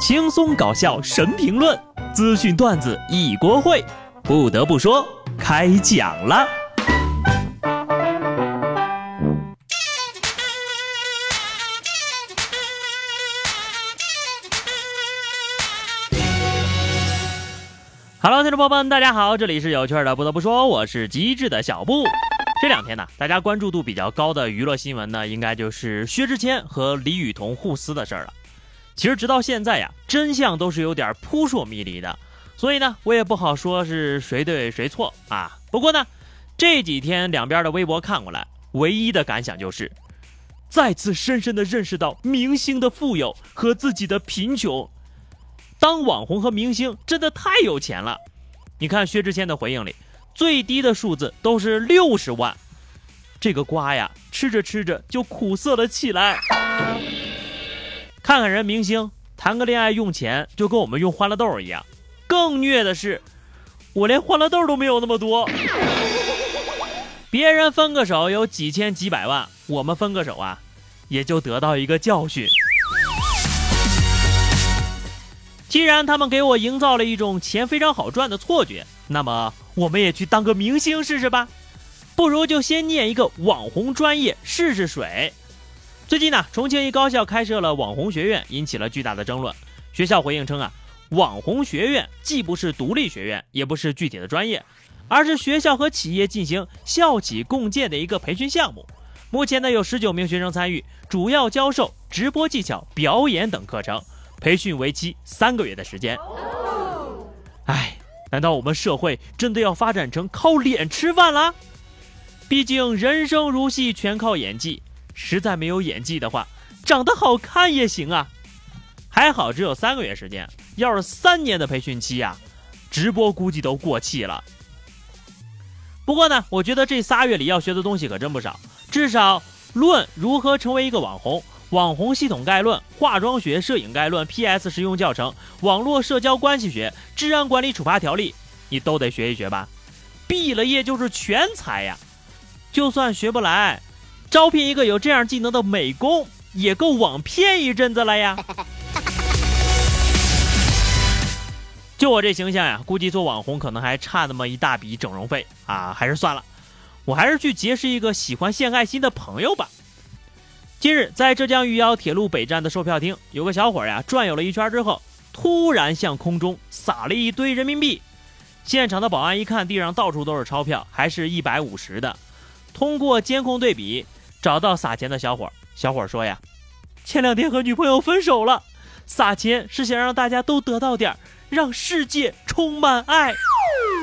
轻松搞笑神评论，资讯段子一锅烩。不得不说，开讲了。Hello，听众朋友们，大家好，这里是有趣的。不得不说，我是机智的小布。这两天呢，大家关注度比较高的娱乐新闻呢，应该就是薛之谦和李雨桐互撕的事儿了。其实直到现在呀，真相都是有点扑朔迷离的，所以呢，我也不好说是谁对谁错啊。不过呢，这几天两边的微博看过来，唯一的感想就是，再次深深的认识到明星的富有和自己的贫穷。当网红和明星真的太有钱了。你看薛之谦的回应里。最低的数字都是六十万，这个瓜呀，吃着吃着就苦涩了起来。看看人明星谈个恋爱用钱就跟我们用欢乐豆一样，更虐的是，我连欢乐豆都没有那么多。别人分个手有几千几百万，我们分个手啊，也就得到一个教训。既然他们给我营造了一种钱非常好赚的错觉，那么我们也去当个明星试试吧。不如就先念一个网红专业试试水。最近呢，重庆一高校开设了网红学院，引起了巨大的争论。学校回应称啊，网红学院既不是独立学院，也不是具体的专业，而是学校和企业进行校企共建的一个培训项目。目前呢，有十九名学生参与，主要教授直播技巧、表演等课程。培训为期三个月的时间。哎，难道我们社会真的要发展成靠脸吃饭了？毕竟人生如戏，全靠演技。实在没有演技的话，长得好看也行啊。还好只有三个月时间，要是三年的培训期呀，直播估计都过气了。不过呢，我觉得这仨月里要学的东西可真不少，至少论如何成为一个网红。网红系统概论、化妆学、摄影概论、P.S. 实用教程、网络社交关系学、治安管理处罚条例，你都得学一学吧。毕了业就是全才呀！就算学不来，招聘一个有这样技能的美工，也够网骗一阵子了呀。就我这形象呀，估计做网红可能还差那么一大笔整容费啊，还是算了，我还是去结识一个喜欢献爱心的朋友吧。近日，在浙江余姚铁路北站的售票厅，有个小伙呀，转悠了一圈之后，突然向空中撒了一堆人民币。现场的保安一看，地上到处都是钞票，还是一百五十的。通过监控对比，找到撒钱的小伙。小伙说呀，前两天和女朋友分手了，撒钱是想让大家都得到点让世界充满爱。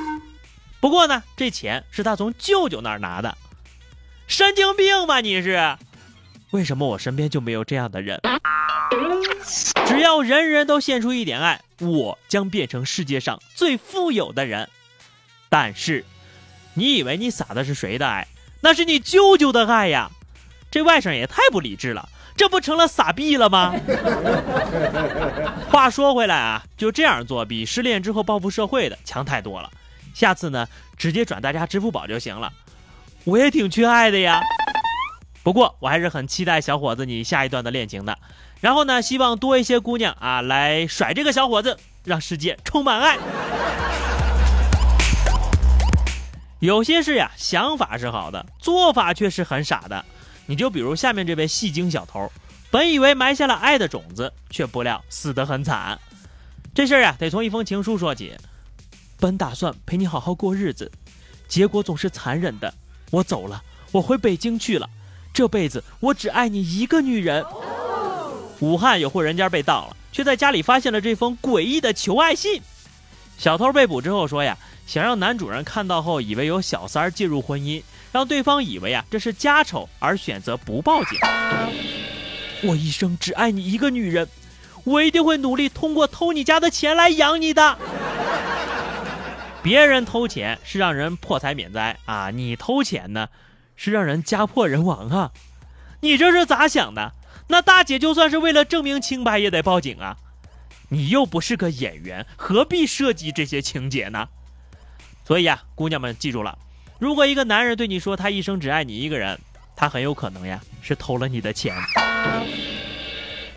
不过呢，这钱是他从舅舅那儿拿的。神经病吧你是？为什么我身边就没有这样的人？只要人人都献出一点爱，我将变成世界上最富有的人。但是，你以为你撒的是谁的爱？那是你舅舅的爱呀！这外甥也太不理智了，这不成了傻逼了吗？话说回来啊，就这样做比失恋之后报复社会的强太多了。下次呢，直接转大家支付宝就行了。我也挺缺爱的呀。不过我还是很期待小伙子你下一段的恋情的，然后呢，希望多一些姑娘啊来甩这个小伙子，让世界充满爱。有些事呀，想法是好的，做法却是很傻的。你就比如下面这位戏精小偷，本以为埋下了爱的种子，却不料死得很惨。这事儿呀，得从一封情书说起。本打算陪你好好过日子，结果总是残忍的。我走了，我回北京去了。这辈子我只爱你一个女人。武汉有户人家被盗了，却在家里发现了这封诡异的求爱信。小偷被捕之后说呀，想让男主人看到后以为有小三儿介入婚姻，让对方以为啊这是家丑而选择不报警。我一生只爱你一个女人，我一定会努力通过偷你家的钱来养你的。别人偷钱是让人破财免灾啊，你偷钱呢？是让人家破人亡啊！你这是咋想的？那大姐就算是为了证明清白也得报警啊！你又不是个演员，何必设计这些情节呢？所以啊，姑娘们记住了，如果一个男人对你说他一生只爱你一个人，他很有可能呀是偷了你的钱。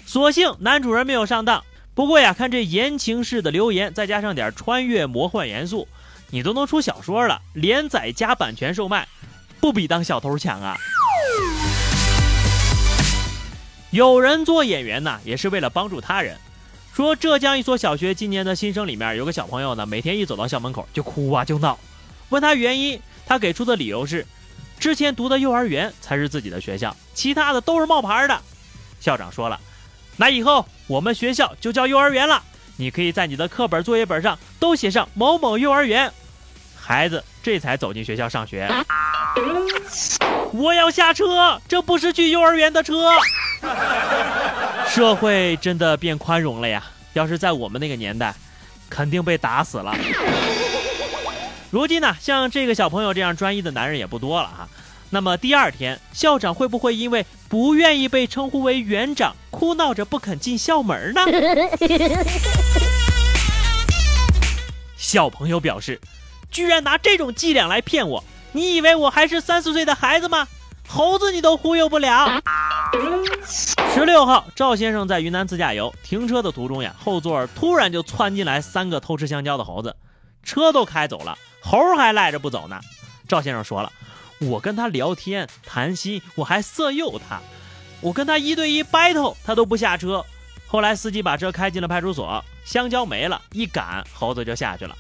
所幸男主人没有上当，不过呀，看这言情式的留言，再加上点穿越魔幻元素，你都能出小说了，连载加版权售卖，不比当小偷强啊！有人做演员呢，也是为了帮助他人。说浙江一所小学今年的新生里面有个小朋友呢，每天一走到校门口就哭啊就闹，问他原因，他给出的理由是，之前读的幼儿园才是自己的学校，其他的都是冒牌的。校长说了。那以后我们学校就叫幼儿园了，你可以在你的课本作业本上都写上某某幼儿园。孩子这才走进学校上学。我要下车，这不是去幼儿园的车。社会真的变宽容了呀！要是在我们那个年代，肯定被打死了。如今呢，像这个小朋友这样专一的男人也不多了啊。那么第二天，校长会不会因为不愿意被称呼为园长，哭闹着不肯进校门呢？小朋友表示，居然拿这种伎俩来骗我，你以为我还是三四岁的孩子吗？猴子你都忽悠不了。十六号，赵先生在云南自驾游，停车的途中呀，后座突然就窜进来三个偷吃香蕉的猴子，车都开走了，猴还赖着不走呢。赵先生说了。我跟他聊天谈心，我还色诱他，我跟他一对一 battle，他都不下车。后来司机把车开进了派出所，香蕉没了，一赶猴子就下去了。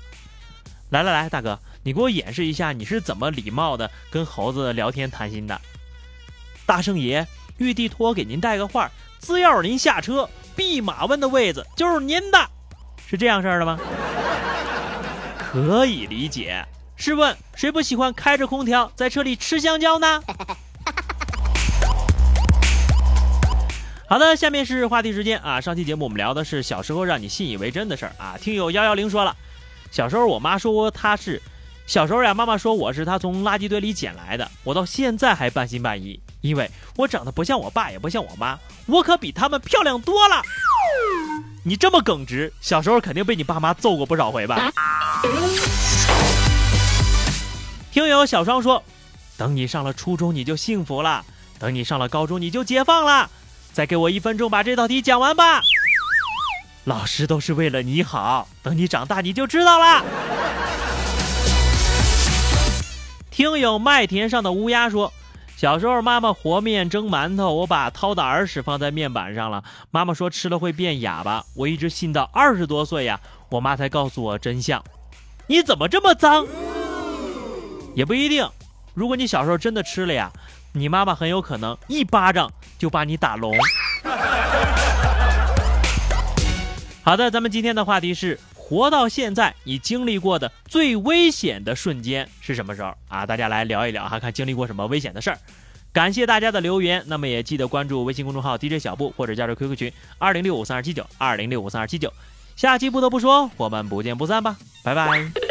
来来来，大哥，你给我演示一下你是怎么礼貌的跟猴子聊天谈心的。大圣爷，玉帝托我给您带个话，只要您下车，弼马温的位子就是您的，是这样式的吗？可以理解。试问谁不喜欢开着空调在车里吃香蕉呢？好的，下面是话题时间啊。上期节目我们聊的是小时候让你信以为真的事儿啊。听友幺幺零说了，小时候我妈说她是小时候呀，妈妈说我是她从垃圾堆里捡来的，我到现在还半信半疑，因为我长得不像我爸也不像我妈，我可比他们漂亮多了。你这么耿直，小时候肯定被你爸妈揍过不少回吧？听友小双说：“等你上了初中，你就幸福了；等你上了高中，你就解放了。再给我一分钟，把这道题讲完吧。老师都是为了你好，等你长大，你就知道了。”听友麦田上的乌鸦说：“小时候妈妈和面蒸馒头，我把掏的耳屎放在面板上了，妈妈说吃了会变哑巴，我一直信到二十多岁呀，我妈才告诉我真相。你怎么这么脏？”也不一定，如果你小时候真的吃了呀，你妈妈很有可能一巴掌就把你打聋。好的，咱们今天的话题是：活到现在，你经历过的最危险的瞬间是什么时候啊？大家来聊一聊，哈，看经历过什么危险的事儿。感谢大家的留言，那么也记得关注微信公众号 DJ 小布或者加入 QQ 群二零六五三二七九二零六五三二七九。下期不得不说，我们不见不散吧，拜拜。